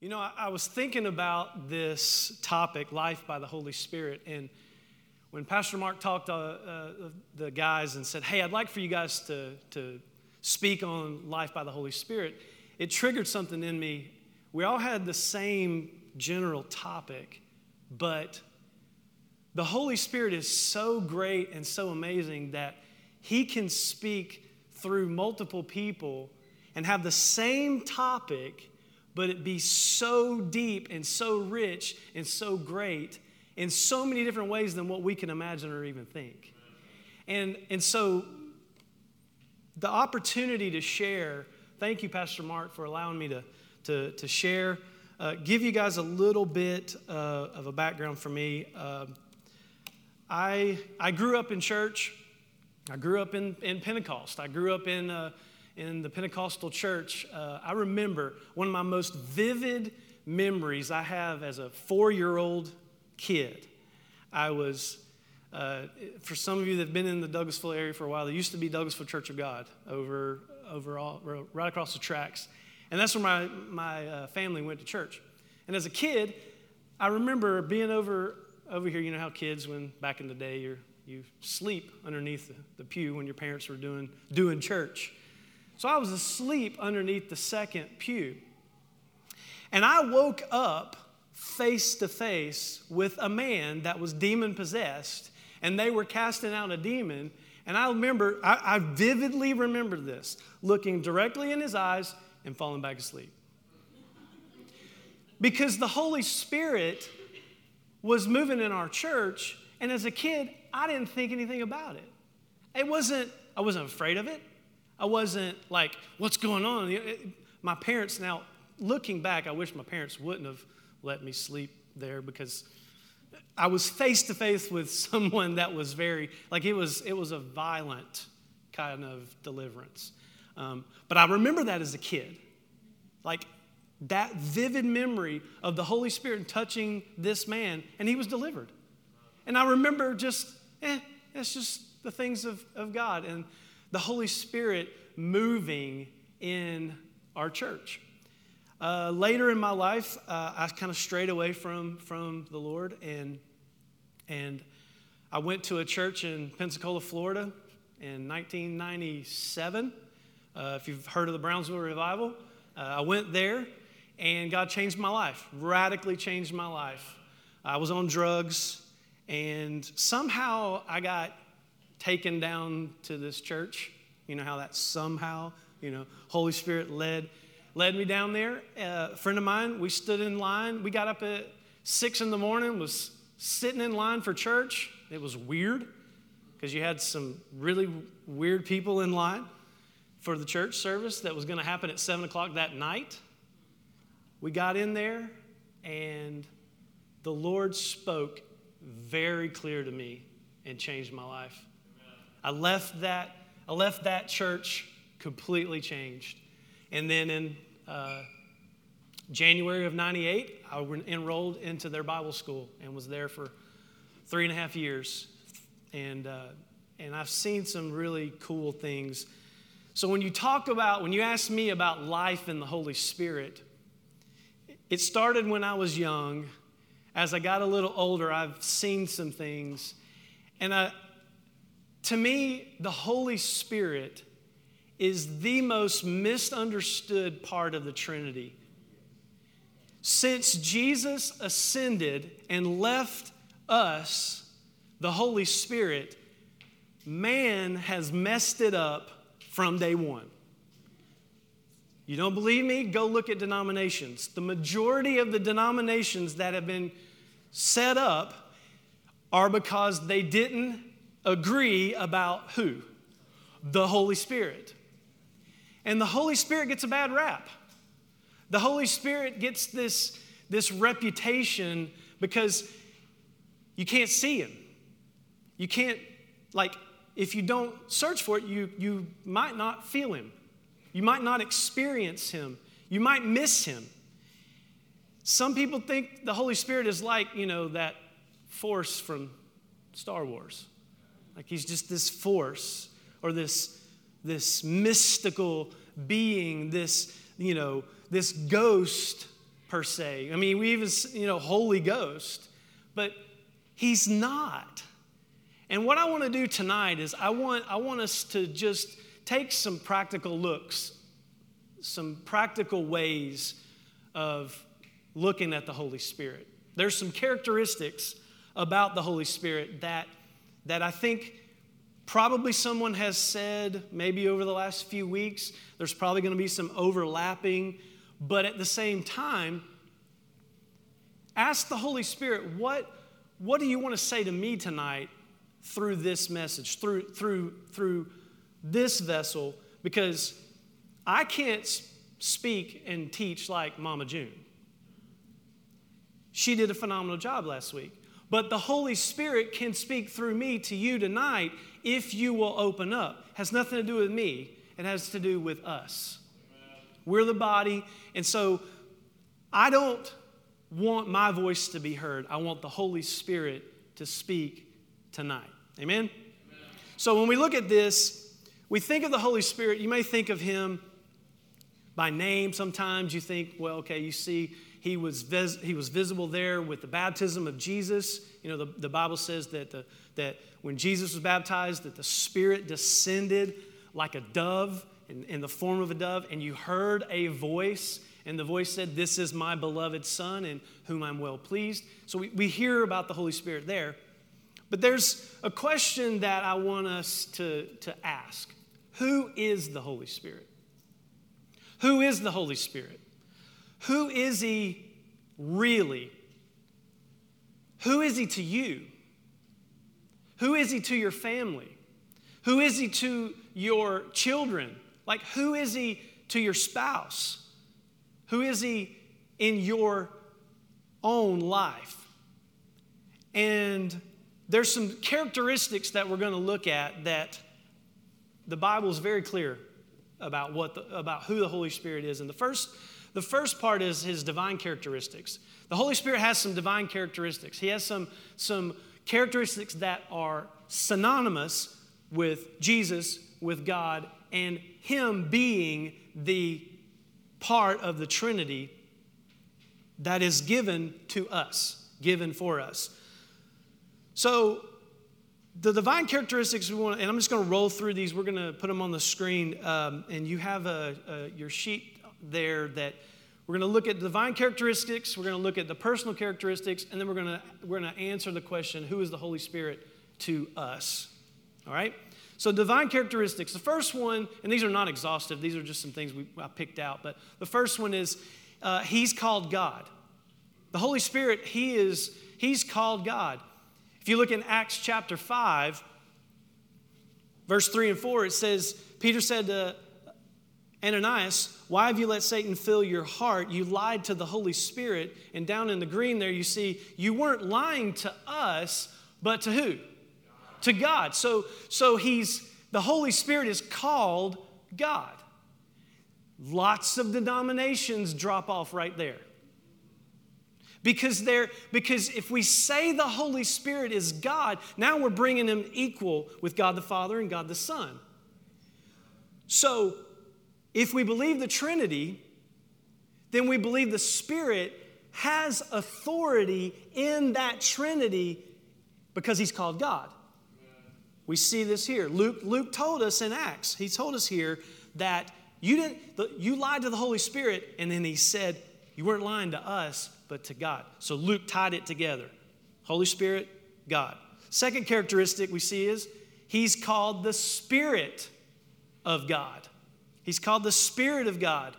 You know, I, I, was thinking about this topic, life by the Holy Spirit, and when Pastor Mark talked to uh, the guys and said, Hey, I'd like for you guys to, to speak on life by the Holy Spirit, it triggered something in me. We all had the same general topic, but the Holy Spirit is so great and so amazing that He can speak through multiple people and have the same topic but it be so deep and so rich and so great in so many different ways than what we can imagine or even think. And, and so, the opportunity to share, thank you, Pastor Mark, for allowing me to, to, to share, uh, give you guys a little bit uh, of a background for me. Uh, I, I grew up in church. I grew up in, in Pentecost. I grew up in uh, in the Pentecostal church, uh, I remember one of my most vivid memories I have as a four year old kid. I was, uh, for some of you that have been in the Douglasville area for a while, there used to be Douglasville Church of God over, over all, right across the tracks. And that's where my, my uh, family went to church. And as a kid, I remember being over, over here. You know how kids, when back in the day, you you sleep underneath the, the pew when your parents were doing, doing church. So I was asleep underneath the second pew. And I woke up face to face with a man that was demon possessed, and they were casting out a demon. And I remember, I, I vividly remember this looking directly in his eyes and falling back asleep. Because the Holy Spirit was moving in our church, and as a kid, I didn't think anything about it. It wasn't, I wasn't afraid of it. I wasn't like, what's going on? My parents, now looking back, I wish my parents wouldn't have let me sleep there because I was face to face with someone that was very, like it was, it was a violent kind of deliverance. Um, but I remember that as a kid. Like that vivid memory of the Holy Spirit touching this man, and he was delivered. And I remember just, eh, it's just the things of, of God. And the Holy Spirit moving in our church. Uh, later in my life, uh, I kind of strayed away from, from the Lord, and, and I went to a church in Pensacola, Florida in 1997. Uh, if you've heard of the Brownsville Revival, uh, I went there, and God changed my life, radically changed my life. I was on drugs, and somehow I got taken down to this church. You know how that somehow, you know, Holy Spirit led led me down there. Uh, a friend of mine, we stood in line. We got up at six in the morning, was sitting in line for church. It was weird because you had some really weird people in line for the church service that was going to happen at seven o'clock that night. We got in there, and the Lord spoke very clear to me and changed my life. I left that, I left that church completely changed. And then in uh, January of 98, I enrolled into their Bible school and was there for three and a half years. And, uh, and I've seen some really cool things. So when you talk about, when you ask me about life in the Holy Spirit, it started when I was young. As I got a little older, I've seen some things. And I, to me, the Holy Spirit is the most misunderstood part of the Trinity. Since Jesus ascended and left us, the Holy Spirit, man has messed it up from day one. You don't believe me? Go look at denominations. The majority of the denominations that have been set up are because they didn't agree about who? The Holy Spirit. And the Holy Spirit gets a bad rap. The Holy Spirit gets this, this reputation because you can't see Him. You can't, like, if you don't search for it, you, you might not feel Him. You might not experience Him. You might miss Him. Some people think the Holy Spirit is like, you know, that force from Star Wars. Like he's just this force or this, this mystical being, this, you know, this ghost per se. I mean, we even, you know, Holy Ghost, but he's not. And what I want to do tonight is I want, I want us to just take some practical looks, some practical ways of looking at the Holy Spirit. There's some characteristics about the Holy Spirit that, that I think probably someone has said maybe over the last few weeks. There's probably going to be some overlapping, but at the same time, ask the Holy Spirit, what, what do you want to say to me tonight through this message, through, through, through this vessel? Because I can't speak and teach like Mama June. She did a phenomenal job last week. But the Holy Spirit can speak through me to you tonight if you will open up. It has nothing to do with me, it has to do with us. We're the body. And so I don't want my voice to be heard. I want the Holy Spirit to speak tonight. Amen? Amen? So when we look at this, we think of the Holy Spirit. You may think of him by name sometimes. You think, well, okay, you see he was, vis- he was visible there with the baptism of Jesus. You know, the, the Bible says that, the, that when Jesus was baptized, that the Spirit descended like a dove in, in the form of a dove, and you heard a voice, and the voice said, This is my beloved Son, in whom I'm well pleased. So we, we hear about the Holy Spirit there. But there's a question that I want us to, to ask Who is the Holy Spirit? Who is the Holy Spirit? Who is he really? Who is he to you? Who is he to your family? Who is he to your children? Like, who is he to your spouse? Who is he in your own life? And there's some characteristics that we're going to look at that the Bible is very clear about what the, about who the Holy Spirit is. And the first the first part is his divine characteristics. The Holy Spirit has some divine characteristics. He has some, some characteristics that are synonymous with Jesus, with God, and Him being the part of the Trinity that is given to us, given for us. So, the divine characteristics we want, and I'm just going to roll through these. We're going to put them on the screen, um, and you have a, a, your sheet there that we're going to look at divine characteristics, we're going to look at the personal characteristics, and then we're going to, we're going to answer the question who is the Holy Spirit to us? All right? So, divine characteristics. The first one, and these are not exhaustive, these are just some things we, I picked out, but the first one is uh, He's called God. The Holy Spirit, He is, He's called God. If you look in Acts chapter 5, verse 3 and 4, it says, Peter said to Ananias, why have you let Satan fill your heart? You lied to the Holy Spirit. And down in the green there, you see, you weren't lying to us, but to who? God. To God. So, so he's, the Holy Spirit is called God. Lots of denominations drop off right there. Because, they're, because if we say the Holy Spirit is God, now we're bringing him equal with God the Father and God the Son. So if we believe the Trinity, then we believe the Spirit has authority in that Trinity because he's called God. We see this here. Luke, Luke told us in Acts, he told us here that you didn't you lied to the Holy Spirit, and then he said, You weren't lying to us, but to God. So Luke tied it together. Holy Spirit, God. Second characteristic we see is he's called the Spirit of God. He's called the Spirit of God.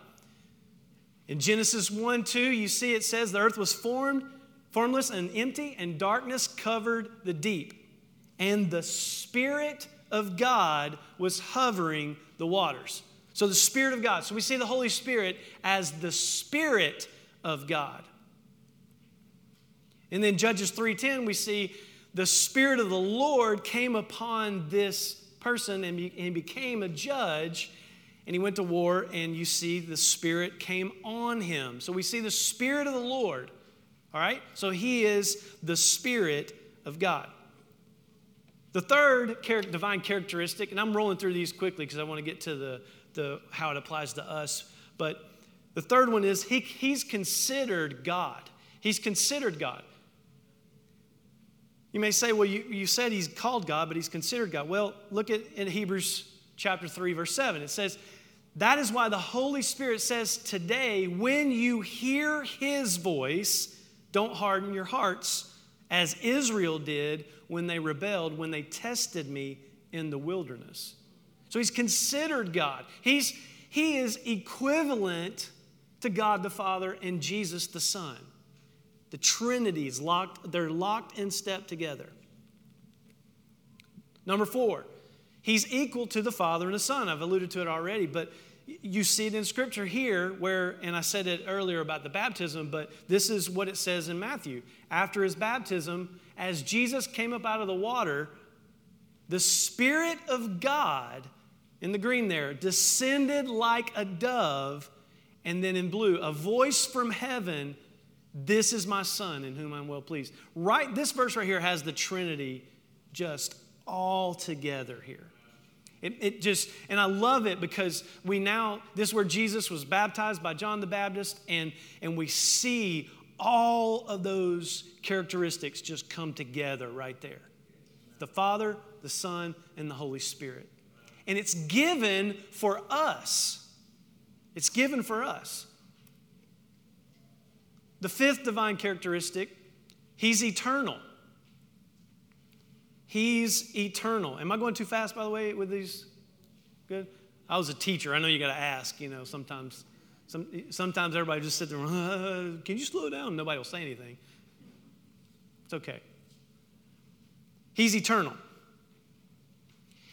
In Genesis 1 2, you see it says the earth was formed, formless and empty, and darkness covered the deep. And the Spirit of God was hovering the waters. So the Spirit of God. So we see the Holy Spirit as the Spirit of God. And then Judges 3:10 we see the spirit of the Lord came upon this person and he became a judge and he went to war, and you see the Spirit came on him. So we see the Spirit of the Lord. All right? So he is the Spirit of God. The third divine characteristic, and I'm rolling through these quickly because I want to get to the, the how it applies to us, but The third one is he, he's considered God. He's considered God. You may say, well, you, you said he's called God, but he's considered God. Well, look at in Hebrews chapter 3, verse 7. It says, That is why the Holy Spirit says today, when you hear his voice, don't harden your hearts, as Israel did when they rebelled, when they tested me in the wilderness. So he's considered God. He's, he is equivalent to God the Father and Jesus the Son. The Trinity is locked, they're locked in step together. Number four, he's equal to the Father and the Son. I've alluded to it already, but you see it in Scripture here where, and I said it earlier about the baptism, but this is what it says in Matthew. After his baptism, as Jesus came up out of the water, the Spirit of God, in the green there, descended like a dove, and then in blue, a voice from heaven this is my son in whom I'm well pleased. Right, this verse right here has the Trinity just all together here. It, it, just, and I love it because we now, this is where Jesus was baptized by John the Baptist, and, and we see all of those characteristics just come together right there the Father, the Son, and the Holy Spirit. And it's given for us. It's given for us. The fifth divine characteristic, he's eternal. He's eternal. Am I going too fast, by the way, with these? Good? I was a teacher. I know you got to ask, you know, sometimes. Some, sometimes everybody just sit there, uh, can you slow down? Nobody will say anything. It's okay. He's eternal.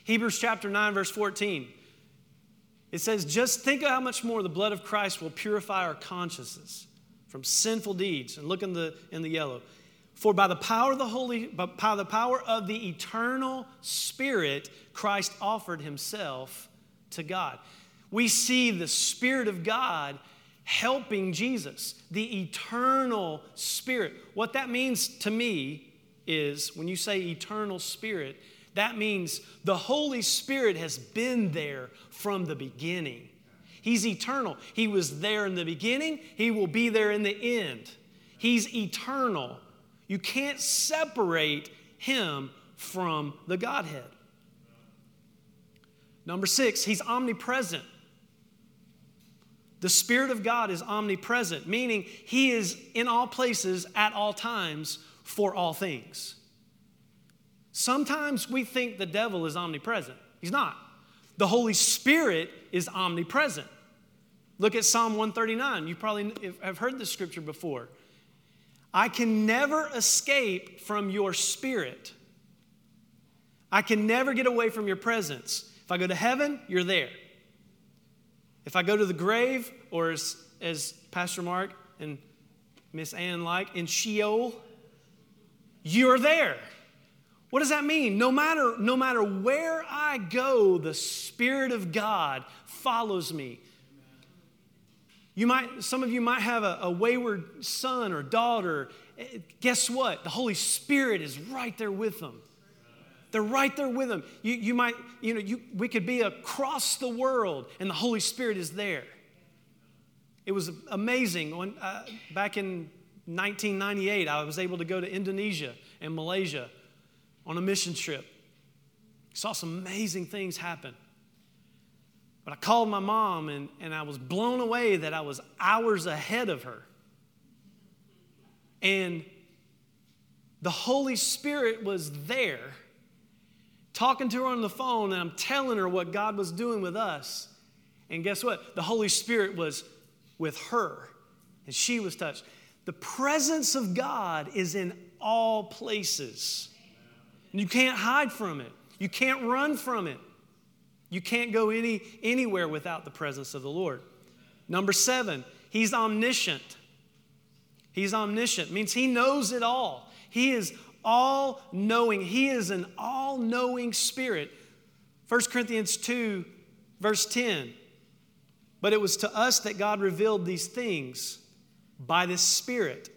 Hebrews chapter 9, verse 14. It says, just think of how much more the blood of Christ will purify our consciences from sinful deeds. And look in the, in the yellow. For by the power of the Holy, by the power of the eternal Spirit, Christ offered himself to God. We see the Spirit of God helping Jesus, the eternal Spirit. What that means to me is when you say eternal Spirit, that means the Holy Spirit has been there from the beginning. He's eternal. He was there in the beginning, He will be there in the end. He's eternal. You can't separate Him from the Godhead. Number six, He's omnipresent. The Spirit of God is omnipresent, meaning He is in all places at all times for all things. Sometimes we think the devil is omnipresent. He's not. The Holy Spirit is omnipresent. Look at Psalm 139. You probably have heard this scripture before. I can never escape from your spirit. I can never get away from your presence. If I go to heaven, you're there. If I go to the grave, or as, as Pastor Mark and Miss Ann like, in Sheol, you're there. What does that mean? No matter, no matter where I go, the Spirit of God follows me. You might, some of you might have a, a wayward son or daughter. Guess what? The Holy Spirit is right there with them. They're right there with them. You, you might, you know, you, we could be across the world and the Holy Spirit is there. It was amazing. When, uh, back in 1998, I was able to go to Indonesia and Malaysia on a mission trip. Saw some amazing things happen. But I called my mom and, and I was blown away that I was hours ahead of her. And the Holy Spirit was there talking to her on the phone, and I'm telling her what God was doing with us. And guess what? The Holy Spirit was with her, and she was touched. The presence of God is in all places. And You can't hide from it. You can't run from it. You can't go any, anywhere without the presence of the Lord. Number seven, he's omniscient. He's omniscient, means he knows it all. He is all knowing. He is an all knowing spirit. 1 Corinthians 2, verse 10. But it was to us that God revealed these things by the Spirit.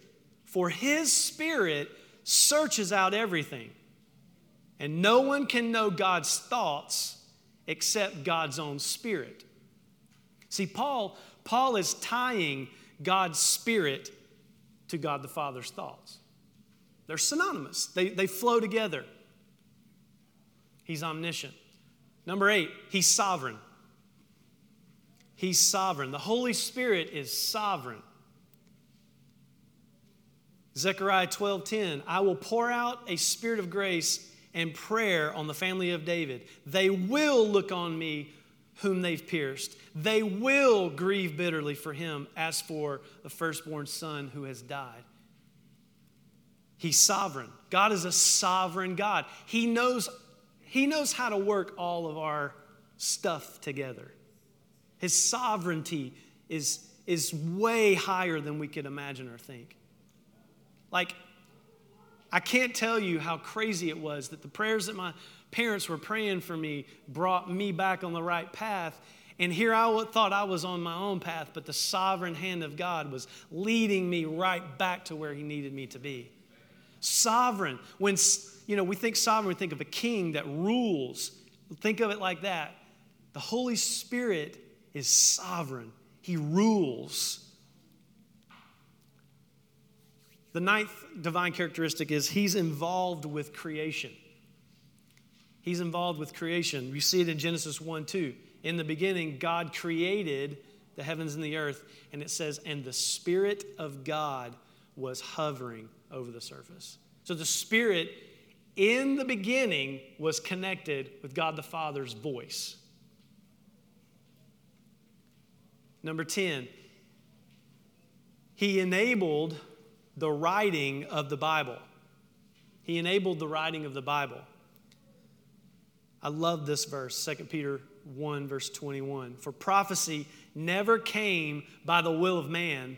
For his Spirit searches out everything. And no one can know God's thoughts except God's own Spirit. See, Paul, Paul is tying God's Spirit to God the Father's thoughts. They're synonymous, they, they flow together. He's omniscient. Number eight, he's sovereign. He's sovereign. The Holy Spirit is sovereign. Zechariah 12:10, I will pour out a spirit of grace and prayer on the family of David. They will look on me whom they've pierced. They will grieve bitterly for him as for the firstborn son who has died. He's sovereign. God is a sovereign God. He knows, he knows how to work all of our stuff together. His sovereignty is, is way higher than we could imagine or think. Like, I can't tell you how crazy it was that the prayers that my parents were praying for me brought me back on the right path. And here I thought I was on my own path, but the sovereign hand of God was leading me right back to where He needed me to be. Sovereign. When you know we think sovereign, we think of a king that rules. Think of it like that. The Holy Spirit is sovereign. He rules. The ninth divine characteristic is he's involved with creation. He's involved with creation. You see it in Genesis 1 2. In the beginning, God created the heavens and the earth, and it says, and the Spirit of God was hovering over the surface. So the Spirit in the beginning was connected with God the Father's voice. Number 10, he enabled the writing of the Bible. He enabled the writing of the Bible. I love this verse, 2 Peter 1, verse 21. For prophecy never came by the will of man,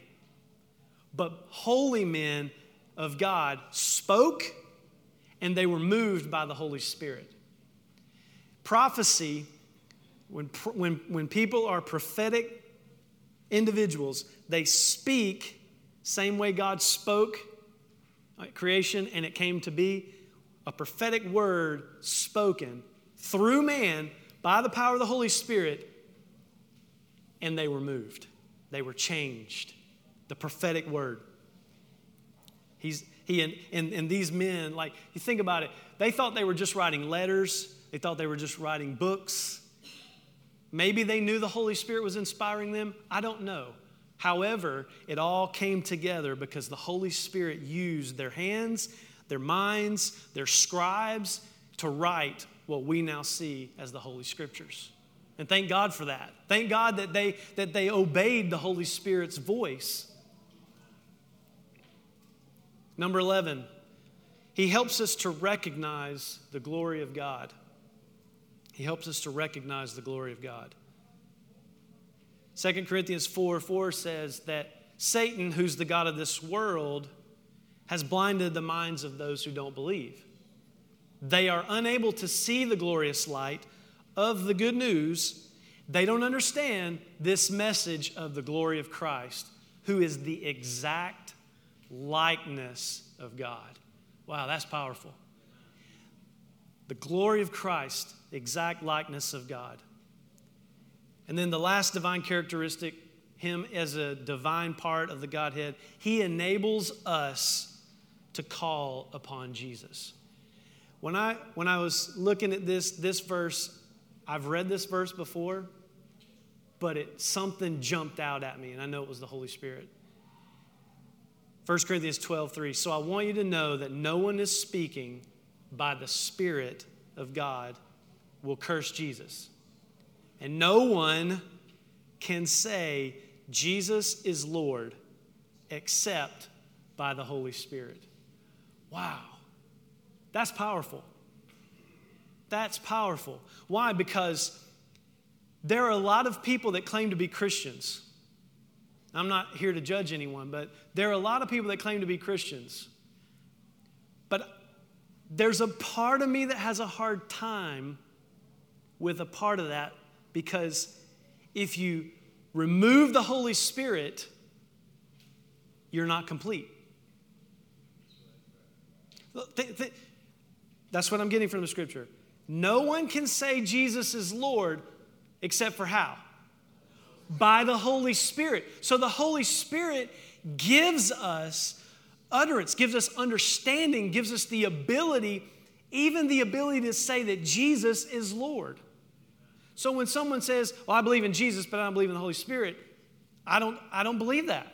but holy men of God spoke and they were moved by the Holy Spirit. Prophecy, when, when, when people are prophetic individuals, they speak same way God spoke uh, creation and it came to be a prophetic word spoken through man by the power of the Holy Spirit, and they were moved. They were changed. The prophetic word. He's, he and, and, and these men, like, you think about it, they thought they were just writing letters, they thought they were just writing books. Maybe they knew the Holy Spirit was inspiring them. I don't know. However, it all came together because the Holy Spirit used their hands, their minds, their scribes to write what we now see as the Holy Scriptures. And thank God for that. Thank God that they, that they obeyed the Holy Spirit's voice. Number 11, he helps us to recognize the glory of God. He helps us to recognize the glory of God. 2 Corinthians 4 4 says that Satan, who's the God of this world, has blinded the minds of those who don't believe. They are unable to see the glorious light of the good news. They don't understand this message of the glory of Christ, who is the exact likeness of God. Wow, that's powerful. The glory of Christ, the exact likeness of God. And then the last divine characteristic, him as a divine part of the Godhead, he enables us to call upon Jesus. When I, when I was looking at this, this verse, I've read this verse before, but it, something jumped out at me, and I know it was the Holy Spirit. 1 Corinthians 12, 3. So I want you to know that no one is speaking by the Spirit of God will curse Jesus. And no one can say Jesus is Lord except by the Holy Spirit. Wow. That's powerful. That's powerful. Why? Because there are a lot of people that claim to be Christians. I'm not here to judge anyone, but there are a lot of people that claim to be Christians. But there's a part of me that has a hard time with a part of that because if you remove the Holy Spirit, you're not complete. That's what I'm getting from the scripture. No one can say Jesus is Lord except for how? By the Holy Spirit. So the Holy Spirit gives us utterance, gives us understanding, gives us the ability, even the ability to say that Jesus is Lord. So when someone says, Well, I believe in Jesus, but I don't believe in the Holy Spirit, I don't, I don't believe that.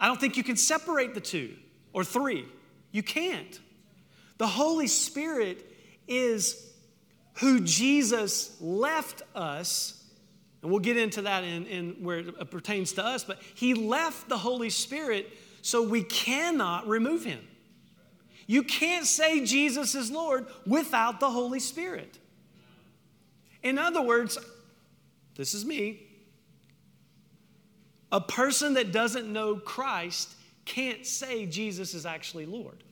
I don't think you can separate the two or three. You can't. The Holy Spirit is who Jesus left us, and we'll get into that in, in where it pertains to us, but He left the Holy Spirit so we cannot remove Him. You can't say Jesus is Lord without the Holy Spirit. In other words, this is me. A person that doesn't know Christ can't say Jesus is actually Lord.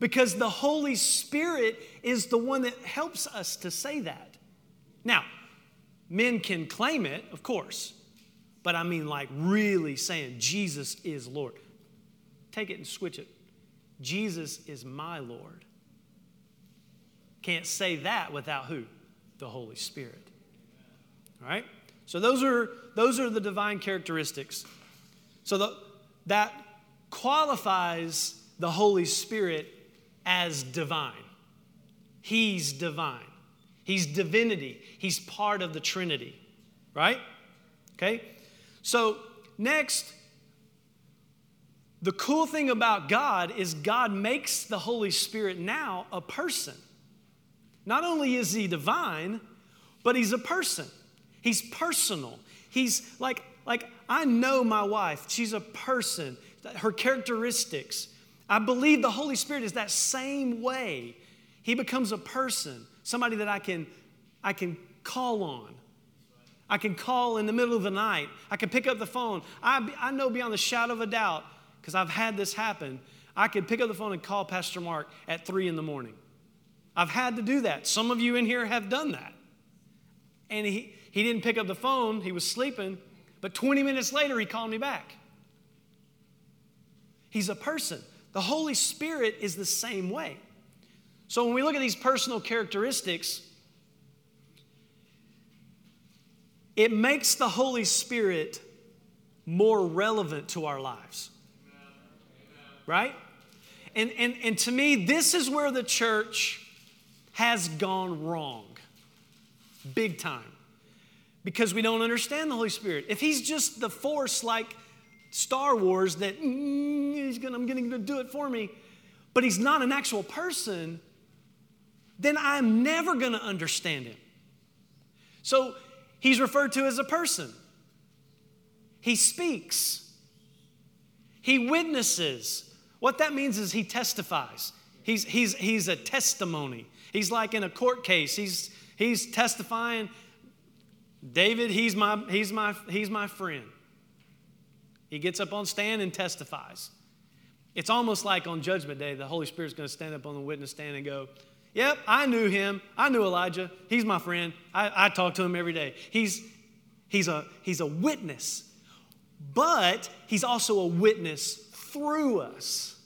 Because the Holy Spirit is the one that helps us to say that. Now, men can claim it, of course, but I mean like really saying Jesus is Lord. Take it and switch it. Jesus is my Lord. Can't say that without who? The Holy Spirit. All right? So those are those are the divine characteristics. So the, that qualifies the Holy Spirit as divine. He's divine. He's divinity. He's part of the Trinity. Right? Okay? So next the cool thing about God is God makes the Holy Spirit now a person. Not only is he divine, but he's a person. He's personal. He's like, like I know my wife. She's a person. Her characteristics. I believe the Holy Spirit is that same way. He becomes a person, somebody that I can, I can call on. I can call in the middle of the night. I can pick up the phone. I, I know beyond the shadow of a doubt, because I've had this happen, I could pick up the phone and call Pastor Mark at three in the morning. I've had to do that. Some of you in here have done that. And he, he didn't pick up the phone, he was sleeping, but 20 minutes later, he called me back. He's a person. The Holy Spirit is the same way. So when we look at these personal characteristics, it makes the Holy Spirit more relevant to our lives. Right? And, and, and to me, this is where the church has gone wrong, big time, because we don't understand the Holy Spirit. If He's just the force like Star Wars that mm, he's gonna, I'm going to do it for me, but He's not an actual person, then I'm never going to understand Him. So He's referred to as a person. He speaks. He witnesses. What that means is he testifies. He's, he's, he's a testimony. He's like in a court case. He's, he's testifying, David, he's my, he's, my, he's my friend. He gets up on stand and testifies. It's almost like on Judgment Day, the Holy Spirit's going to stand up on the witness stand and go, Yep, I knew him. I knew Elijah. He's my friend. I, I talk to him every day. He's, he's, a, he's a witness, but he's also a witness through us.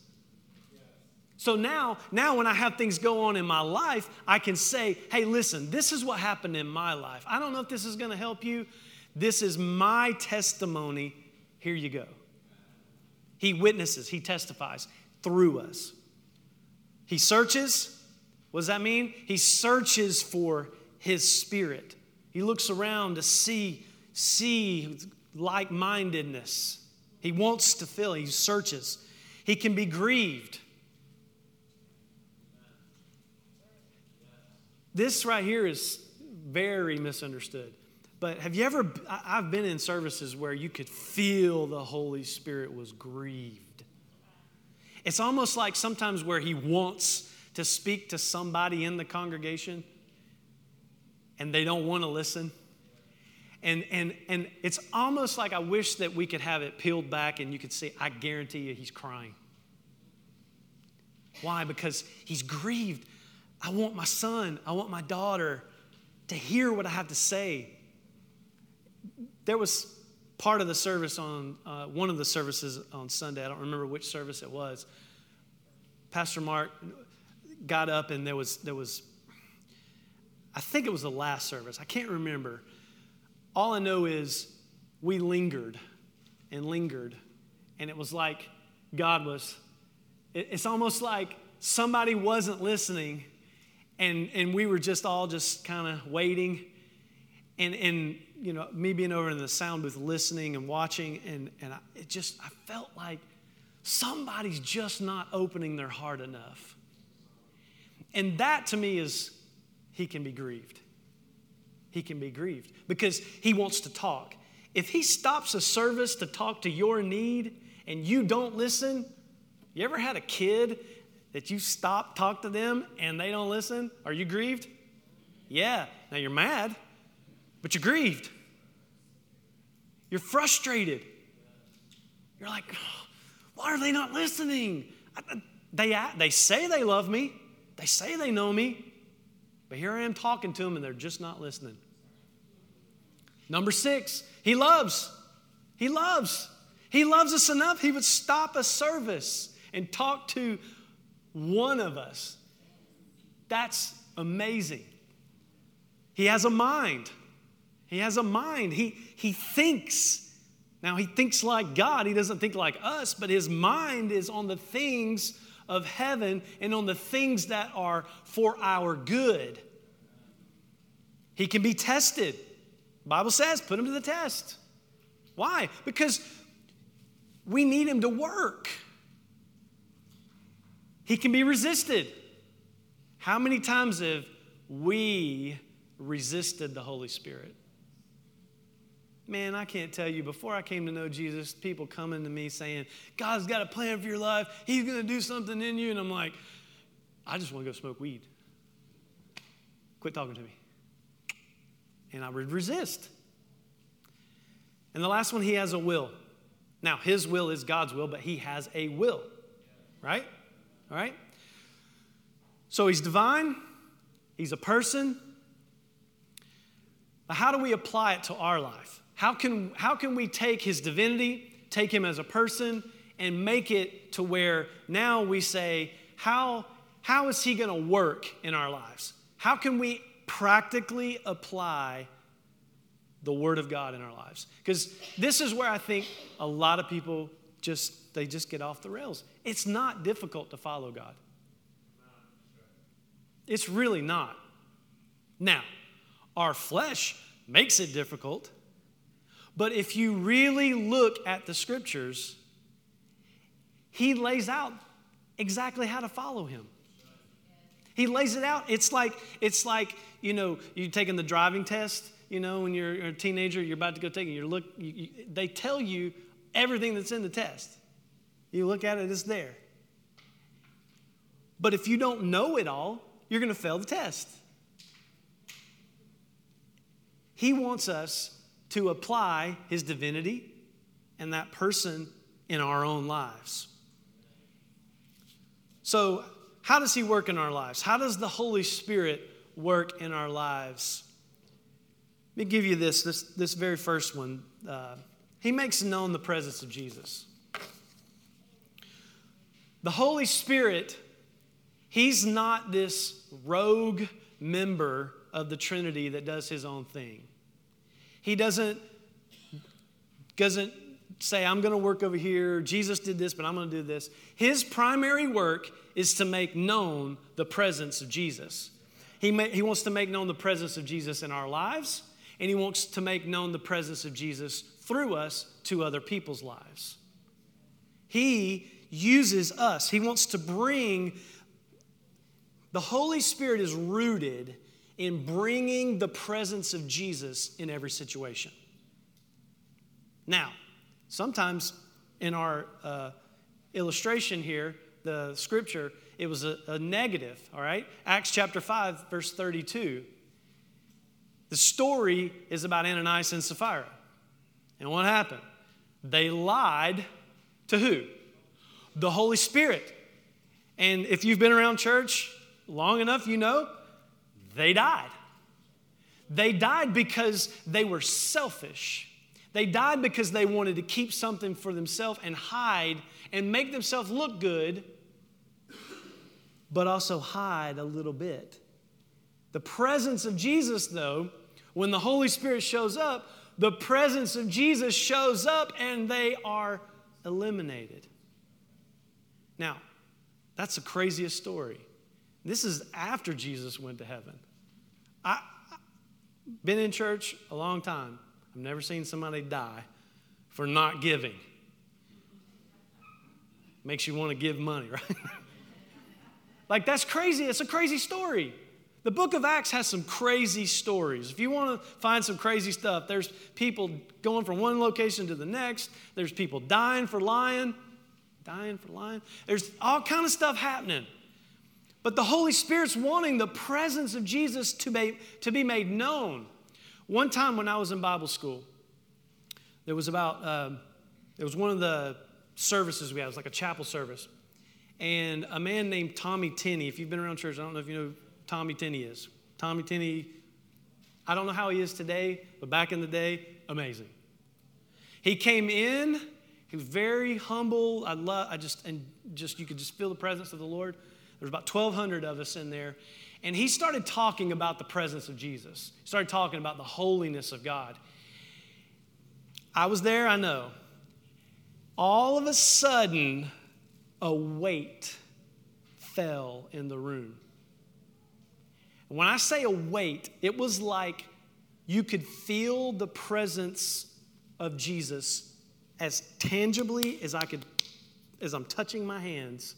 So now, now when I have things go on in my life, I can say, hey, listen, this is what happened in my life. I don't know if this is going to help you. This is my testimony. Here you go. He witnesses, he testifies through us. He searches. What does that mean? He searches for his spirit. He looks around to see, see like-mindedness. He wants to fill, he searches. He can be grieved. This right here is very misunderstood. But have you ever, I've been in services where you could feel the Holy Spirit was grieved. It's almost like sometimes where He wants to speak to somebody in the congregation and they don't want to listen. And, and, and it's almost like I wish that we could have it peeled back and you could see, I guarantee you, he's crying. Why? Because he's grieved I want my son, I want my daughter to hear what I have to say. There was part of the service on uh, one of the services on Sunday, I don't remember which service it was. Pastor Mark got up and there was, there was, I think it was the last service, I can't remember, All I know is we lingered and lingered. And it was like God was, it's almost like somebody wasn't listening and, and we were just all just kind of waiting. And, and, you know, me being over in the sound booth listening and watching, and, and I, it just, I felt like somebody's just not opening their heart enough. And that to me is, he can be grieved. He can be grieved because he wants to talk. If he stops a service to talk to your need and you don't listen, you ever had a kid that you stop, talk to them, and they don't listen? Are you grieved? Yeah. Now you're mad, but you're grieved. You're frustrated. You're like, why are they not listening? They, they say they love me, they say they know me, but here I am talking to them and they're just not listening. Number six, he loves. He loves. He loves us enough, he would stop a service and talk to one of us. That's amazing. He has a mind. He has a mind. He, he thinks. Now, he thinks like God. He doesn't think like us, but his mind is on the things of heaven and on the things that are for our good. He can be tested. Bible says, put him to the test. Why? Because we need him to work. He can be resisted. How many times have we resisted the Holy Spirit? Man, I can't tell you, before I came to know Jesus, people coming to me saying, God's got a plan for your life. He's going to do something in you. And I'm like, I just want to go smoke weed. Quit talking to me. And I would resist. And the last one, he has a will. Now, his will is God's will, but he has a will, right? All right? So he's divine, he's a person. But how do we apply it to our life? How can, how can we take his divinity, take him as a person, and make it to where now we say, how, how is he going to work in our lives? How can we practically apply the Word of God in our lives? Because this is where I think a lot of people just they just get off the rails. It's not difficult to follow God. It's really not. Now, our flesh makes it difficult, but if you really look at the scriptures, he lays out exactly how to follow him. He lays it out. It's like it's like you know you're taking the driving test. You know when you're a teenager, you're about to go take it. You look. You, you, they tell you everything that's in the test. You look at it, it's there. But if you don't know it all, you're going to fail the test. He wants us to apply his divinity and that person in our own lives. So, how does he work in our lives? How does the Holy Spirit work in our lives? Let me give you this, this, this very first one. Uh, he makes known the presence of Jesus. The Holy Spirit, He's not this rogue member of the Trinity that does His own thing. He doesn't, doesn't say, I'm going to work over here. Jesus did this, but I'm going to do this. His primary work is to make known the presence of Jesus. He, may, he wants to make known the presence of Jesus in our lives, and he wants to make known the presence of Jesus through us to other people's lives. He uses us. He wants to bring, the Holy Spirit is rooted in bringing the presence of Jesus in every situation. Now, sometimes in our uh, illustration here, the scripture, it was a, a negative, all right? Acts chapter 5, verse 32. The story is about Ananias and Sapphira. And what happened? They lied to who? the Holy Spirit. And if you've been around church long enough, you know they died. They died because they were selfish. They died because they wanted to keep something for themselves and hide and make themselves look good, but also hide a little bit. The presence of Jesus, though, when the Holy Spirit shows up, the presence of Jesus shows up and they are eliminated. Now, that's the craziest story. This is after Jesus went to heaven. I, have been in church a long time. I've never seen somebody die for not giving. Makes you want to give money, right? like, that's crazy. It's a crazy story. The book of Acts has some crazy stories. If you want to find some crazy stuff, there's people going from one location to the next. There's people dying for lying, dying for lying. There's all kind of stuff happening. But the Holy Spirit's wanting the presence of Jesus to be, to be made known. One time when I was in Bible school, there was about, um, it was one of the services we had, it was like a chapel service. And a man named Tommy Tenney, if you've been around church, I don't know if you know Tommy Tenney is. Tommy Tenney, I don't know how he is today, but back in the day, amazing. He came in, he was very humble. I love, I just, and just, you could just feel the presence of the Lord. There was about 1,200 of us in there. And he started talking about the presence of Jesus. He started talking about the holiness of God. I was there, I know. All of a sudden, a weight fell in the room. When I say a weight, it was like you could feel the presence of Jesus as tangibly as I could, as I'm touching my hands.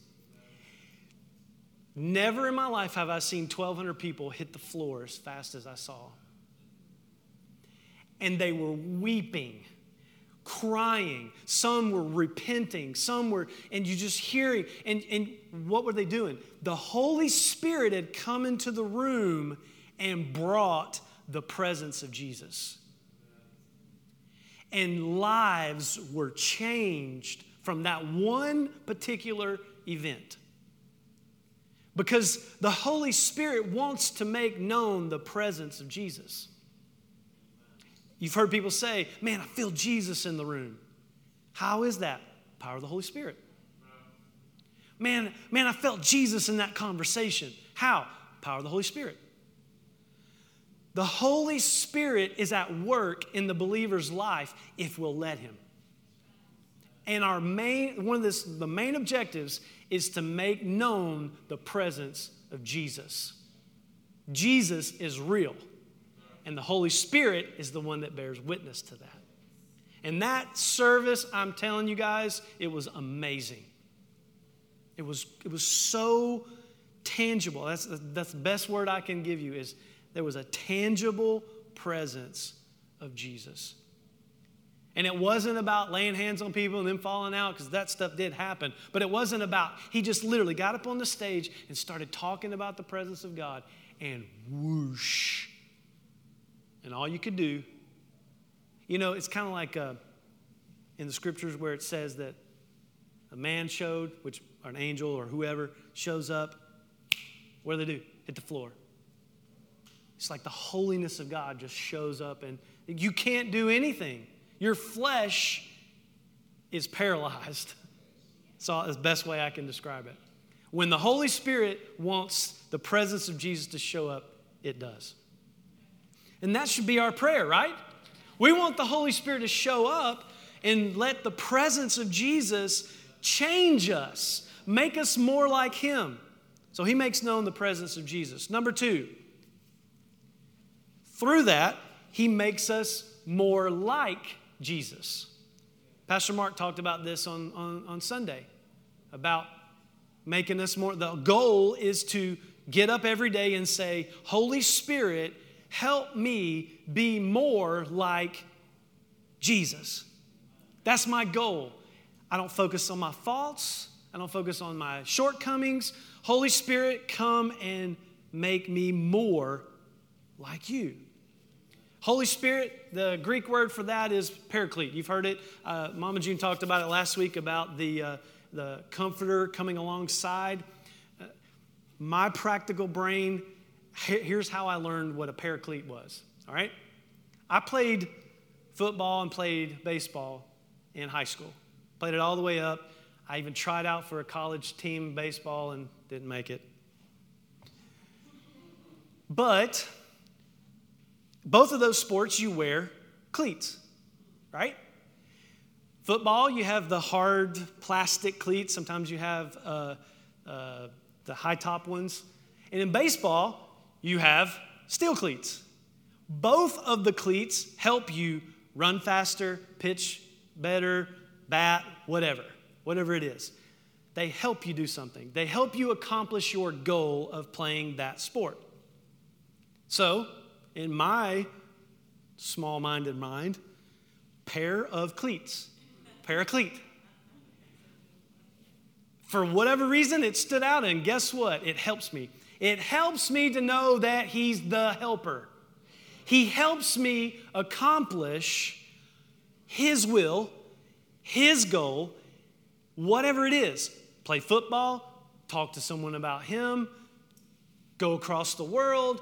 Never in my life have I seen 1,200 people hit the floor as fast as I saw. And they were weeping, crying. Some were repenting. Some were, and you just hearing. And, and what were they doing? The Holy Spirit had come into the room and brought the presence of Jesus. And lives were changed from that one particular event. Because the Holy Spirit wants to make known the presence of Jesus. You've heard people say, Man, I feel Jesus in the room. How is that? Power of the Holy Spirit. Man, man, I felt Jesus in that conversation. How? Power of the Holy Spirit. The Holy Spirit is at work in the believer's life if we'll let Him. And our main, one of this, the main objectives is to make known the presence of Jesus. Jesus is real, and the Holy Spirit is the one that bears witness to that. And that service, I'm telling you guys, it was amazing. It was, it was so tangible. That's, that's the best word I can give you is there was a tangible presence of Jesus. And it wasn't about laying hands on people and then falling out because that stuff did happen. But it wasn't about, he just literally got up on the stage and started talking about the presence of God and whoosh. And all you could do, you know, it's kind of like uh, in the scriptures where it says that a man showed, which or an angel or whoever shows up. What do they do? Hit the floor. It's like the holiness of God just shows up and you can't do anything. Your flesh is paralyzed. That's the best way I can describe it. When the Holy Spirit wants the presence of Jesus to show up, it does. And that should be our prayer, right? We want the Holy Spirit to show up and let the presence of Jesus change us, make us more like Him. So He makes known the presence of Jesus. Number two, through that, He makes us more like Jesus. Pastor Mark talked about this on, on, on Sunday about making us more. The goal is to get up every day and say, Holy Spirit, help me be more like Jesus. That's my goal. I don't focus on my faults, I don't focus on my shortcomings. Holy Spirit, come and make me more like you. Holy Spirit, the Greek word for that is paraclete. You've heard it. Uh, Mama June talked about it last week about the, uh, the comforter coming alongside. Uh, my practical brain, here's how I learned what a paraclete was. All right? I played football and played baseball in high school, played it all the way up. I even tried out for a college team baseball and didn't make it. But both of those sports you wear cleats, right? Football, you have the hard plastic cleats. Sometimes you have uh, uh, the high top ones. And in baseball, you have steel cleats. Both of the cleats help you run faster, pitch better, bat, whatever, whatever it is. They help you do something. They help you accomplish your goal of playing that sport. So, in my small minded mind, pair of cleats, paraclete. For whatever reason, it stood out, and guess what? It helps me. It helps me to know that He's the helper. He helps me accomplish His will, His goal, whatever it is. Play football, talk to someone about Him, go across the world,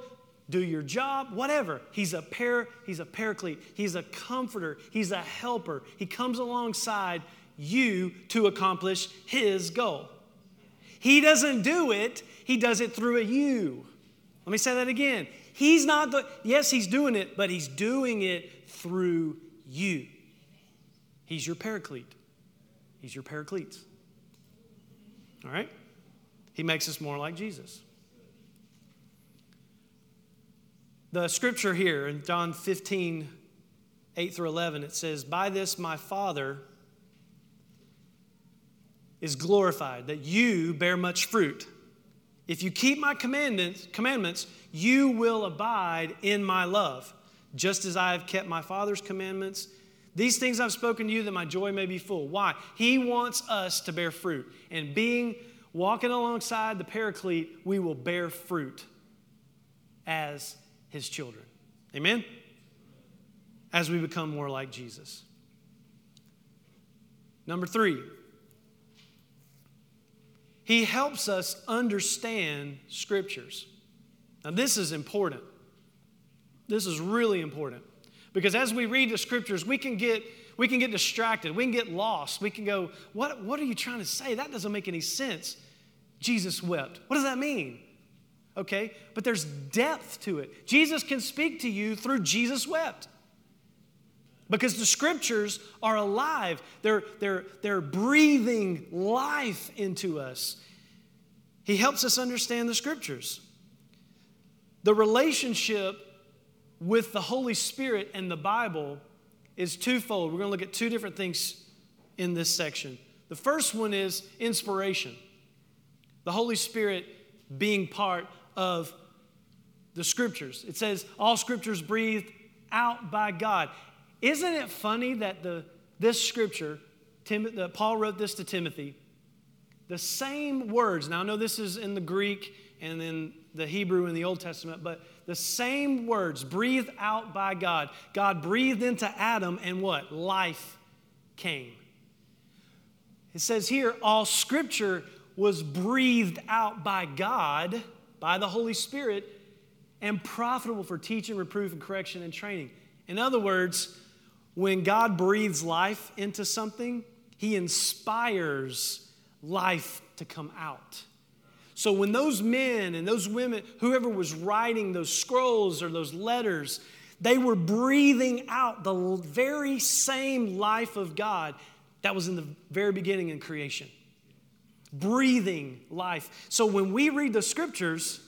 do your job, whatever. He's a par, he's a paraclete, he's a comforter, he's a helper. He comes alongside you to accomplish his goal. He doesn't do it, he does it through a you. Let me say that again. He's not the, yes, he's doing it, but he's doing it through you. He's your paraclete. He's your paraclete. All right? He makes us more like Jesus. The scripture here in John 15, 8 through 11, it says, By this my Father is glorified, that you bear much fruit. If you keep my commandments, commandments, you will abide in my love, just as I have kept my Father's commandments. These things I've spoken to you that my joy may be full. Why? He wants us to bear fruit. And being walking alongside the paraclete, we will bear fruit as his children. Amen? As we become more like Jesus. Number three, he helps us understand scriptures. Now, this is important. This is really important because as we read the scriptures, we can get we can get distracted. We can get lost. We can go, what, what are you trying to say? That doesn't make any sense. Jesus wept. What does that mean? okay? But there's depth to it. Jesus can speak to you through Jesus wept. Because the scriptures are alive, they're, they're, they're breathing life into us. He helps us understand the scriptures. The relationship with the Holy Spirit and the Bible is twofold. We're going to look at two different things in this section. The first one is inspiration. The Holy Spirit being part of the scriptures. It says, all scriptures breathed out by God. Isn't it funny that the, this scripture, Tim, the, Paul wrote this to Timothy, the same words, now I know this is in the Greek and in the Hebrew in the Old Testament, but the same words breathed out by God. God breathed into Adam, and what? Life came. It says here, all scripture was breathed out by God by the Holy Spirit and profitable for teaching, reproof, and correction and training. In other words, when God breathes life into something, He inspires life to come out. So when those men and those women, whoever was writing those scrolls or those letters, they were breathing out the very same life of God that was in the very beginning in creation breathing life. So when we read the scriptures,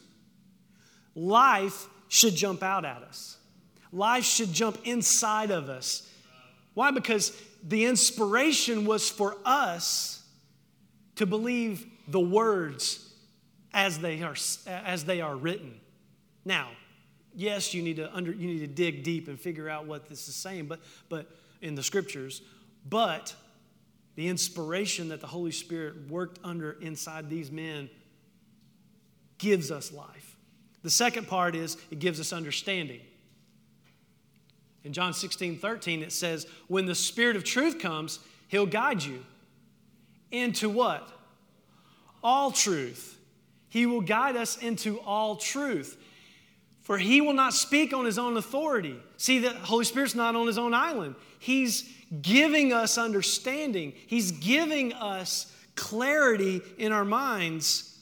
life should jump out at us. Life should jump inside of us. Why? Because the inspiration was for us to believe the words as they are, as they are written. Now, yes, you need to under, you need to dig deep and figure out what this is saying, but but in the scriptures, but the inspiration that the Holy Spirit worked under inside these men gives us life. The second part is it gives us understanding. In John 16, 13, it says, When the Spirit of truth comes, he'll guide you into what? All truth. He will guide us into all truth. For he will not speak on his own authority. See, the Holy Spirit's not on his own island. He's giving us understanding, He's giving us clarity in our minds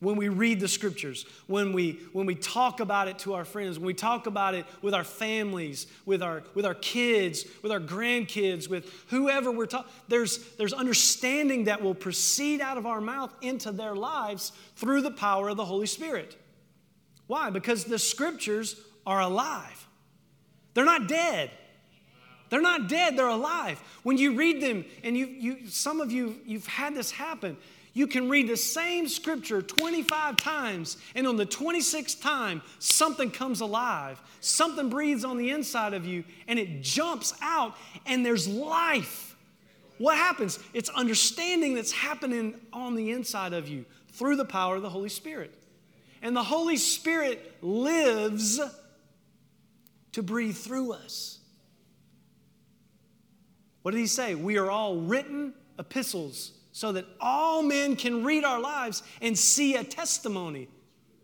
when we read the scriptures, when we, when we talk about it to our friends, when we talk about it with our families, with our, with our kids, with our grandkids, with whoever we're talking, there's, there's understanding that will proceed out of our mouth into their lives through the power of the Holy Spirit. Why? Because the scriptures are alive. They're not dead. They're not dead, they're alive. When you read them, and you, you some of you, you've had this happen, you can read the same scripture 25 times, and on the 26th time, something comes alive. Something breathes on the inside of you, and it jumps out, and there's life. What happens? It's understanding that's happening on the inside of you through the power of the Holy Spirit. And the Holy Spirit lives to breathe through us. What did he say? We are all written epistles so that all men can read our lives and see a testimony.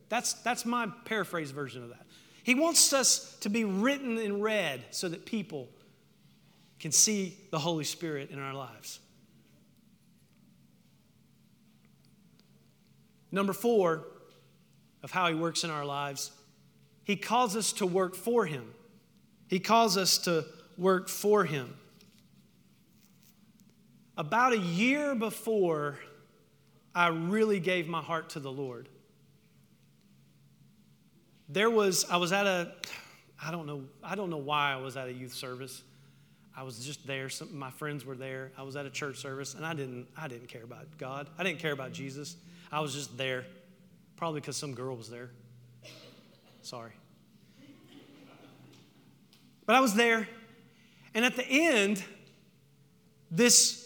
That's, that's my paraphrase version of that. He wants us to be written and read so that people can see the Holy Spirit in our lives. Number four of how He works in our lives, He calls us to work for Him. He calls us to work for Him about a year before I really gave my heart to the Lord, there was, I was at a, I don't know, I don't know why I was at a youth service. I was just there. Some, my friends were there. I was at a church service, and I didn't, I didn't care about God. I didn't care about Jesus. I was just there, probably because some girl was there. Sorry. But I was there, and at the end, this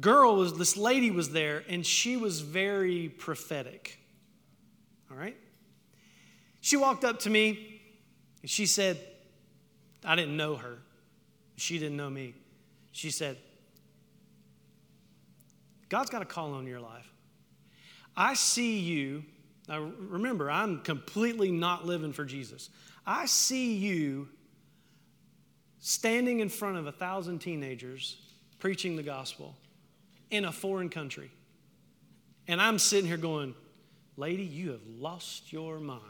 girl was, this lady was there, and she was very prophetic. All right? She walked up to me, and she said, I didn't know her. She didn't know me. She said, God's got a call on your life. I see you. Now, remember, I'm completely not living for Jesus. I see you standing in front of a thousand teenagers preaching the gospel in a foreign country. And I'm sitting here going, Lady, you have lost your mind.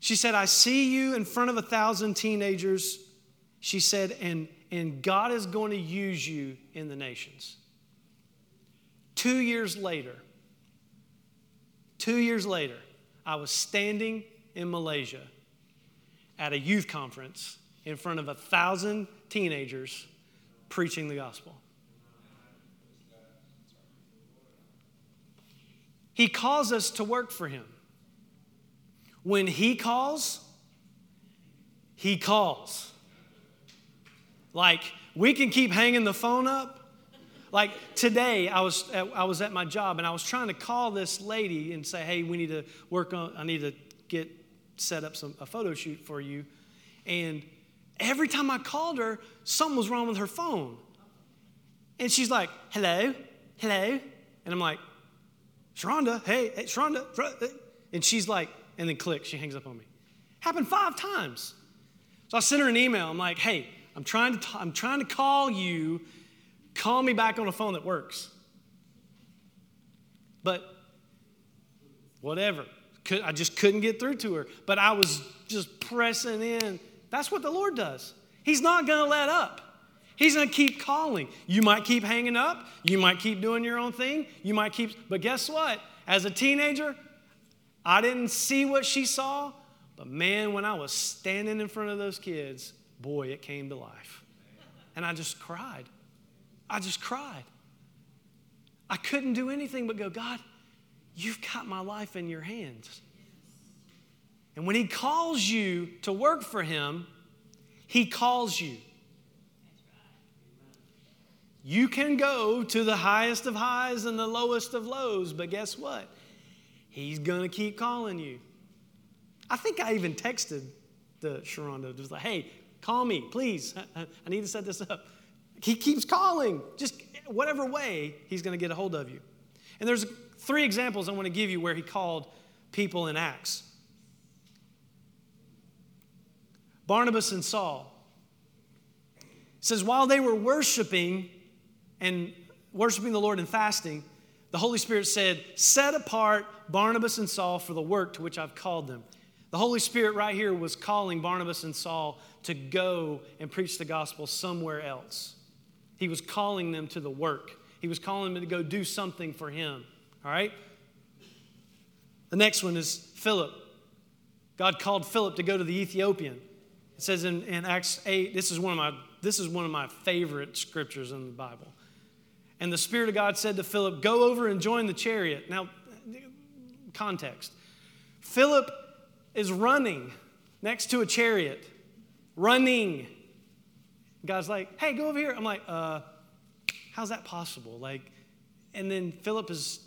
She said, I see you in front of a thousand teenagers. She said, and, and God is going to use you in the nations. Two years later, two years later, I was standing in Malaysia at a youth conference in front of a thousand teenagers preaching the gospel. He calls us to work for Him. When He calls, He calls. Like, we can keep hanging the phone up. Like today, I was, at, I was at my job and I was trying to call this lady and say, hey, we need to work on, I need to get set up some, a photo shoot for you. And Every time I called her, something was wrong with her phone. And she's like, hello, hello. And I'm like, Sharonda, hey, hey, Sharonda. And she's like, and then click, she hangs up on me. Happened five times. So I sent her an email. I'm like, hey, I'm trying to, t- I'm trying to call you. Call me back on a phone that works. But whatever. I just couldn't get through to her. But I was just pressing in that's what the Lord does. He's not going to let up. He's going to keep calling. You might keep hanging up. You might keep doing your own thing. You might keep, but guess what? As a teenager, I didn't see what she saw, but man, when I was standing in front of those kids, boy, it came to life. And I just cried. I just cried. I couldn't do anything but go, God, you've got my life in your hands. And when He calls you to work for Him, He calls you. You can go to the highest of highs and the lowest of lows, but guess what? He's going to keep calling you. I think I even texted the Sharonda, just like, hey, call me, please. I need to set this up. He keeps calling, just whatever way he's going to get a hold of you. And there's three examples I want to give you where he called people in Acts. Barnabas and Saul. It says, while they were worshiping and worshiping the Lord and fasting, the Holy Spirit said, Set apart Barnabas and Saul for the work to which I've called them. The Holy Spirit, right here, was calling Barnabas and Saul to go and preach the gospel somewhere else. He was calling them to the work, He was calling them to go do something for Him. All right? The next one is Philip. God called Philip to go to the Ethiopian. It says in, in Acts 8, this is, one of my, this is one of my favorite scriptures in the Bible. And the Spirit of God said to Philip, Go over and join the chariot. Now, context Philip is running next to a chariot, running. God's like, Hey, go over here. I'm like, uh, How's that possible? Like, and then Philip is,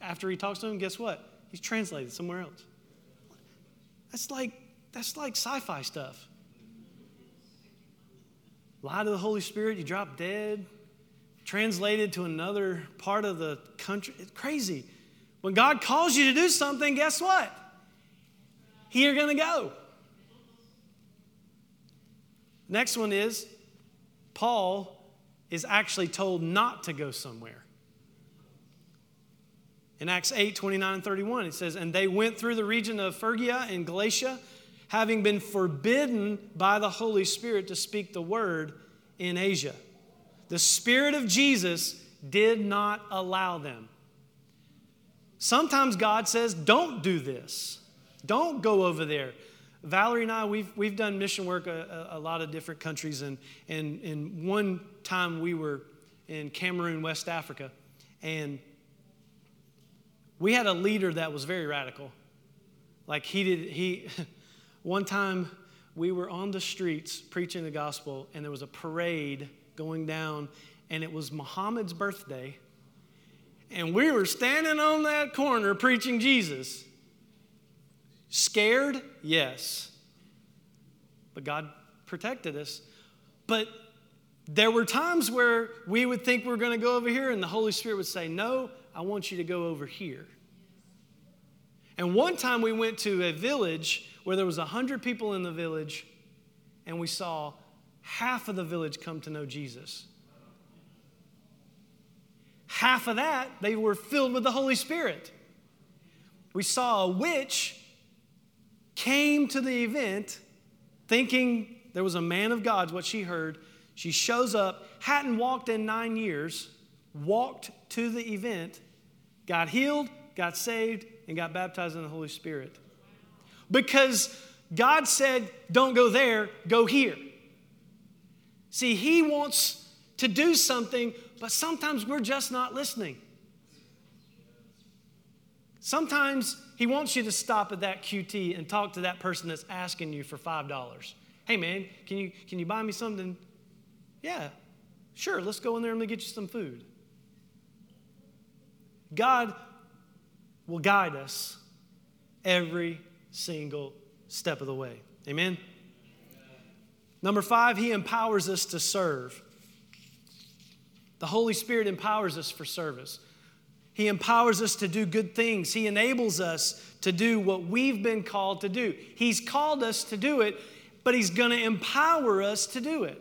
after he talks to him, guess what? He's translated somewhere else. That's like, that's like sci fi stuff. Lie to the Holy Spirit, you drop dead, translated to another part of the country. It's crazy. When God calls you to do something, guess what? You're going to go. Next one is Paul is actually told not to go somewhere. In Acts 8 29 and 31, it says, And they went through the region of Phrygia and Galatia, having been forbidden by the Holy Spirit to speak the word in Asia. The Spirit of Jesus did not allow them. Sometimes God says, Don't do this, don't go over there. Valerie and I, we've, we've done mission work a, a, lot of different countries, and, and, and one time we were in Cameroon, West Africa, and we had a leader that was very radical. Like he did, he, one time we were on the streets preaching the gospel, and there was a parade going down, and it was Muhammad's birthday. And we were standing on that corner preaching Jesus. Scared? Yes. But God protected us. But there were times where we would think we we're going to go over here, and the Holy Spirit would say, No, I want you to go over here. And one time we went to a village where there was 100 people in the village, and we saw half of the village come to know Jesus. Half of that, they were filled with the Holy Spirit. We saw a witch came to the event thinking there was a man of God's what she heard. She shows up, hadn't walked in nine years, walked to the event, got healed, got saved, and got baptized in the Holy Spirit. Because God said, don't go there, go here. See, He wants to do something, but sometimes we're just not listening. Sometimes He wants you to stop at that QT and talk to that person that's asking you for $5. Hey, man, can you, can you buy me something? Yeah, sure, let's go in there and let me get you some food. God will guide us every single step of the way. Amen? Number five, He empowers us to serve. The Holy Spirit empowers us for service. He empowers us to do good things. He enables us to do what we've been called to do. He's called us to do it, but He's going to empower us to do it.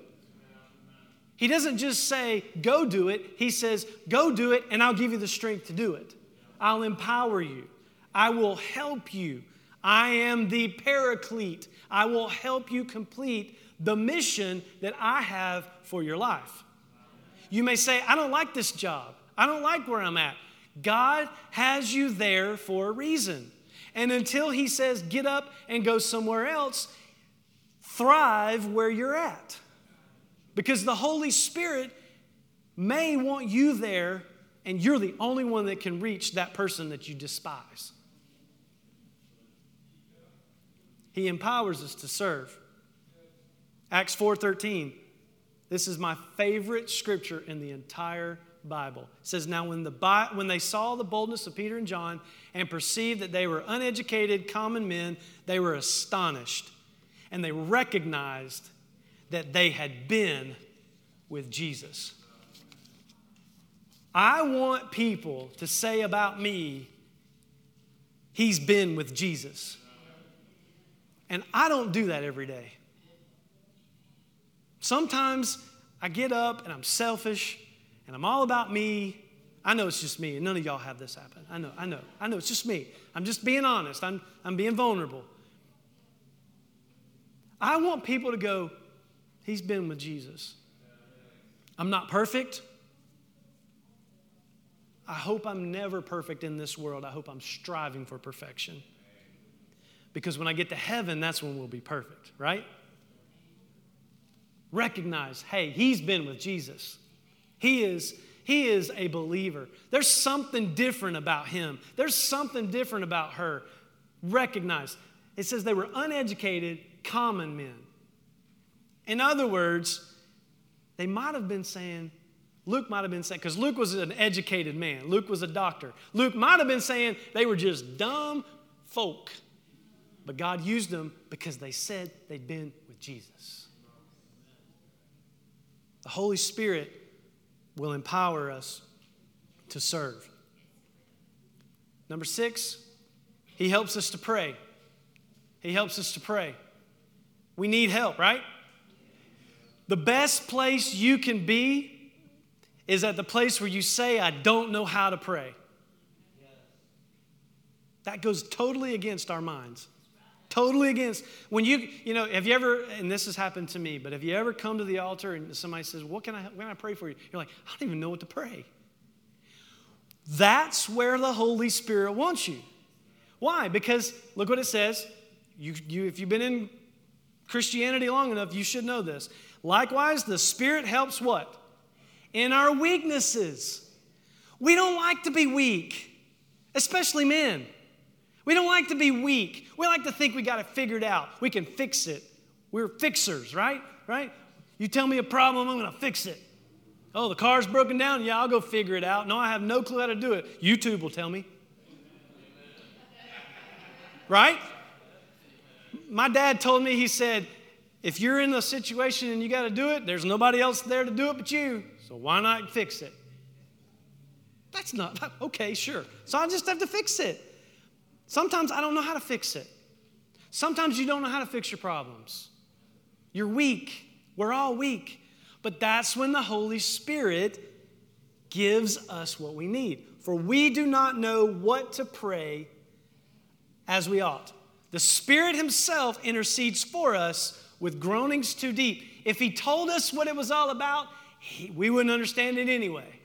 He doesn't just say, go do it. He says, go do it, and I'll give you the strength to do it. I'll empower you. I will help you. I am the paraclete. I will help you complete the mission that I have for your life. You may say, I don't like this job. I don't like where I'm at. God has you there for a reason. And until He says, get up and go somewhere else, thrive where you're at. Because the Holy Spirit may want you there, and you're the only one that can reach that person that you despise. He empowers us to serve. Acts 4:13. This is my favorite scripture in the entire Bible. It says, Now when, the, when they saw the boldness of Peter and John and perceived that they were uneducated, common men, they were astonished. And they recognized that they had been with Jesus. I want people to say about me, He's been with Jesus. And I don't do that every day. Sometimes I get up and I'm selfish and I'm all about me. I know it's just me, and none of y'all have this happen. I know, I know, I know it's just me. I'm just being honest, I'm, I'm being vulnerable. I want people to go, He's been with Jesus. I'm not perfect. I hope I'm never perfect in this world. I hope I'm striving for perfection. Because when I get to heaven, that's when we'll be perfect, right? Recognize, hey, he's been with Jesus. He is he is a believer. There's something different about him. There's something different about her. Recognize. It says they were uneducated, common men. In other words, they might have been saying, Luke might have been saying, because Luke was an educated man, Luke was a doctor. Luke might have been saying they were just dumb folk. But God used them because they said they'd been with Jesus. The Holy Spirit will empower us to serve. Number six, He helps us to pray. He helps us to pray. We need help, right? The best place you can be is at the place where you say, I don't know how to pray. That goes totally against our minds. Totally against. When you, you know, have you ever, and this has happened to me, but have you ever come to the altar and somebody says, What can I, what can I pray for you? You're like, I don't even know what to pray. That's where the Holy Spirit wants you. Why? Because look what it says. You, you, if you've been in Christianity long enough, you should know this. Likewise, the Spirit helps what? In our weaknesses. We don't like to be weak, especially men. We don't like to be weak. We like to think we got it figured out. We can fix it. We're fixers, right? Right? You tell me a problem, I'm going to fix it. Oh, the car's broken down? Yeah, I'll go figure it out. No, I have no clue how to do it. YouTube will tell me. Right? My dad told me, he said, if you're in a situation and you got to do it, there's nobody else there to do it but you. So why not fix it? That's not, okay, sure. So I just have to fix it. Sometimes I don't know how to fix it. Sometimes you don't know how to fix your problems. You're weak. We're all weak. But that's when the Holy Spirit gives us what we need. For we do not know what to pray as we ought. The Spirit Himself intercedes for us with groanings too deep. If He told us what it was all about, he, we wouldn't understand it anyway.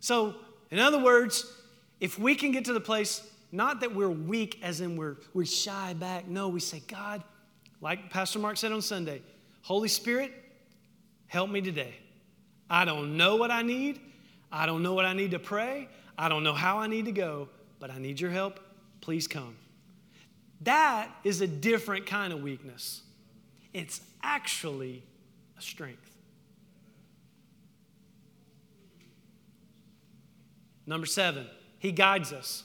So, in other words, if we can get to the place, not that we're weak as in we're, we shy back, no, we say, God, like Pastor Mark said on Sunday, Holy Spirit, help me today. I don't know what I need. I don't know what I need to pray. I don't know how I need to go, but I need your help. Please come. That is a different kind of weakness. It's actually a strength. Number seven, he guides us.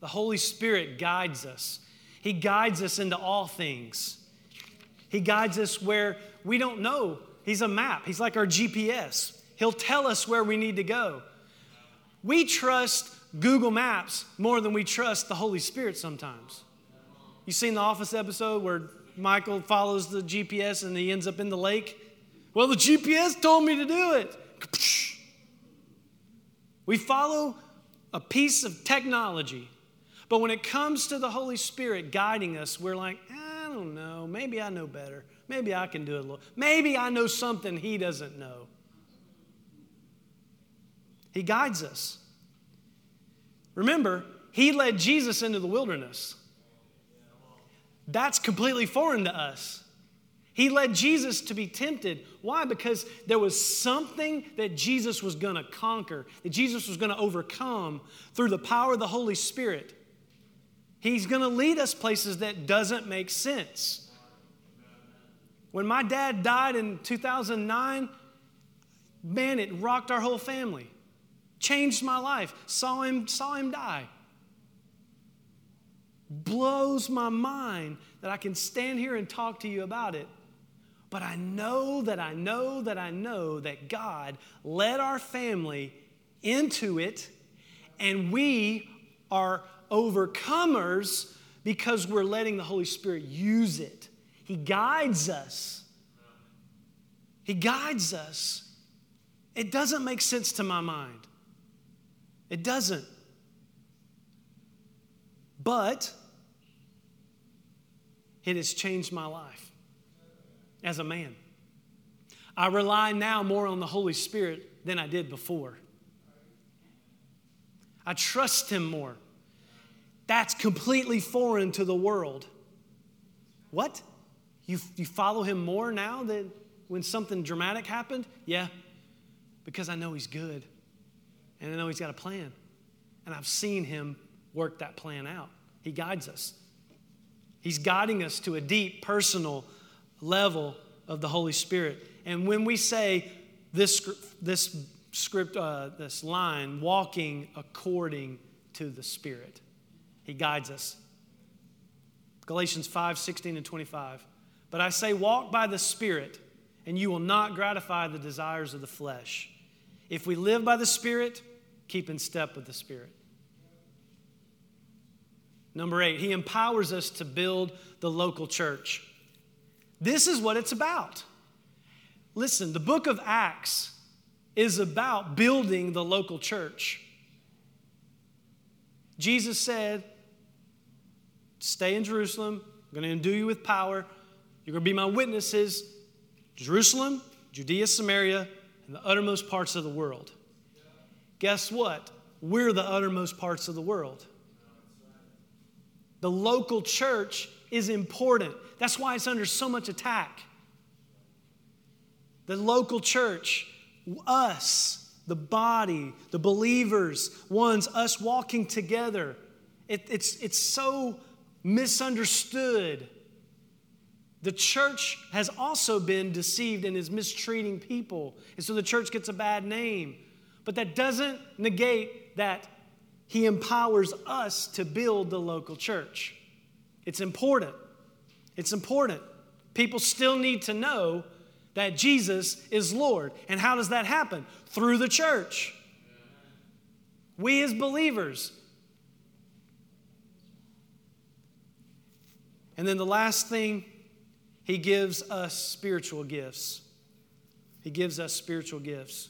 The Holy Spirit guides us. He guides us into all things. He guides us where we don't know. He's a map, He's like our GPS. He'll tell us where we need to go. We trust Google Maps more than we trust the Holy Spirit sometimes. You seen the Office episode where Michael follows the GPS and he ends up in the lake? Well, the GPS told me to do it. We follow a piece of technology. But when it comes to the Holy Spirit guiding us, we're like, I don't know. Maybe I know better. Maybe I can do it a little. Maybe I know something he doesn't know. He guides us. Remember, he led Jesus into the wilderness. That's completely foreign to us. He led Jesus to be tempted. Why? Because there was something that Jesus was going to conquer, that Jesus was going to overcome through the power of the Holy Spirit. He's going to lead us places that doesn't make sense. When my dad died in 2009, man, it rocked our whole family. Changed my life. Saw him saw him die. Blows my mind that I can stand here and talk to you about it but I know that I know that I know that God led our family into it, and we are overcomers because we're letting the Holy Spirit use it. He guides us. He guides us. It doesn't make sense to my mind. It doesn't. But it has changed my life as a man. I rely now more on the Holy Spirit than I did before. I trust Him more. That's completely foreign to the world. What? You, you follow Him more now than when something dramatic happened? Yeah, because I know He's good and I know He's got a plan. And I've seen Him work that plan out. He guides us. He's guiding us to a deep personal level of the Holy Spirit. And when we say this, this script, uh, this line, walking according to the Spirit, He guides us. Galatians 5 16 and 25. But I say, walk by the Spirit, and you will not gratify the desires of the flesh. If we live by the Spirit, keep in step with the Spirit. Number eight, he empowers us to build the local church. This is what it's about. Listen, the book of Acts is about building the local church. Jesus said, Stay in Jerusalem. I'm going to endue you with power. You're going to be my witnesses. Jerusalem, Judea, Samaria, and the uttermost parts of the world. Guess what? We're the uttermost parts of the world. The local church is important. That's why it's under so much attack. The local church, us, the body, the believers, ones, us walking together. It, it's, it's so misunderstood. The church has also been deceived and is mistreating people. And so the church gets a bad name. But that doesn't negate that he empowers us to build the local church. It's important. It's important. People still need to know that Jesus is Lord. And how does that happen? Through the church. We as believers. And then the last thing, he gives us spiritual gifts. He gives us spiritual gifts.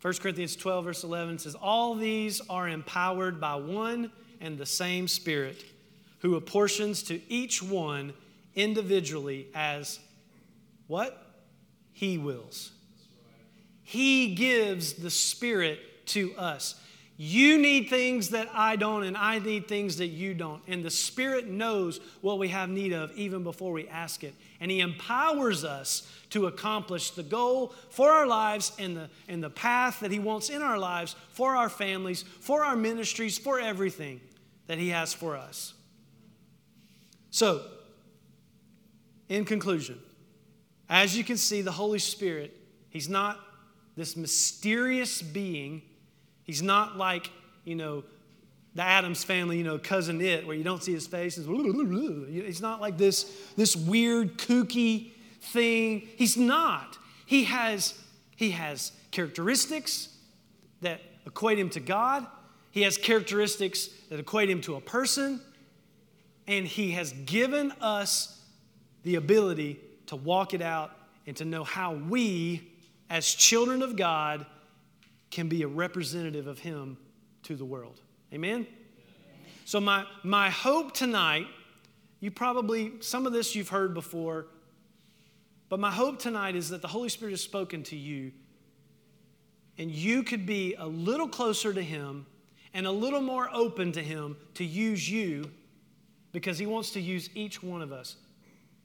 1 Corinthians 12, verse 11 says, All these are empowered by one and the same Spirit, who apportions to each one individually as what? He wills. He gives the Spirit to us. You need things that I don't, and I need things that you don't. And the Spirit knows what we have need of even before we ask it. And He empowers us to accomplish the goal for our lives and the, and the path that He wants in our lives, for our families, for our ministries, for everything that He has for us. So, in conclusion, as you can see, the Holy Spirit, He's not this mysterious being He's not like, you know, the Addams family, you know, cousin Itt, where you don't see his face. He's not like this, this weird, kooky thing. He's not. He has, he has characteristics that equate him to God. He has characteristics that equate him to a person. And he has given us the ability to walk it out and to know how we, as children of God, can be a representative of Him to the world. Amen? So, my, my hope tonight, you probably, some of this you've heard before, but my hope tonight is that the Holy Spirit has spoken to you and you could be a little closer to Him and a little more open to Him to use you because He wants to use each one of us.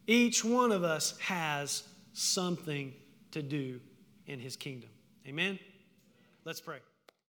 Each one of us has something to do in His kingdom. Amen? Let's pray.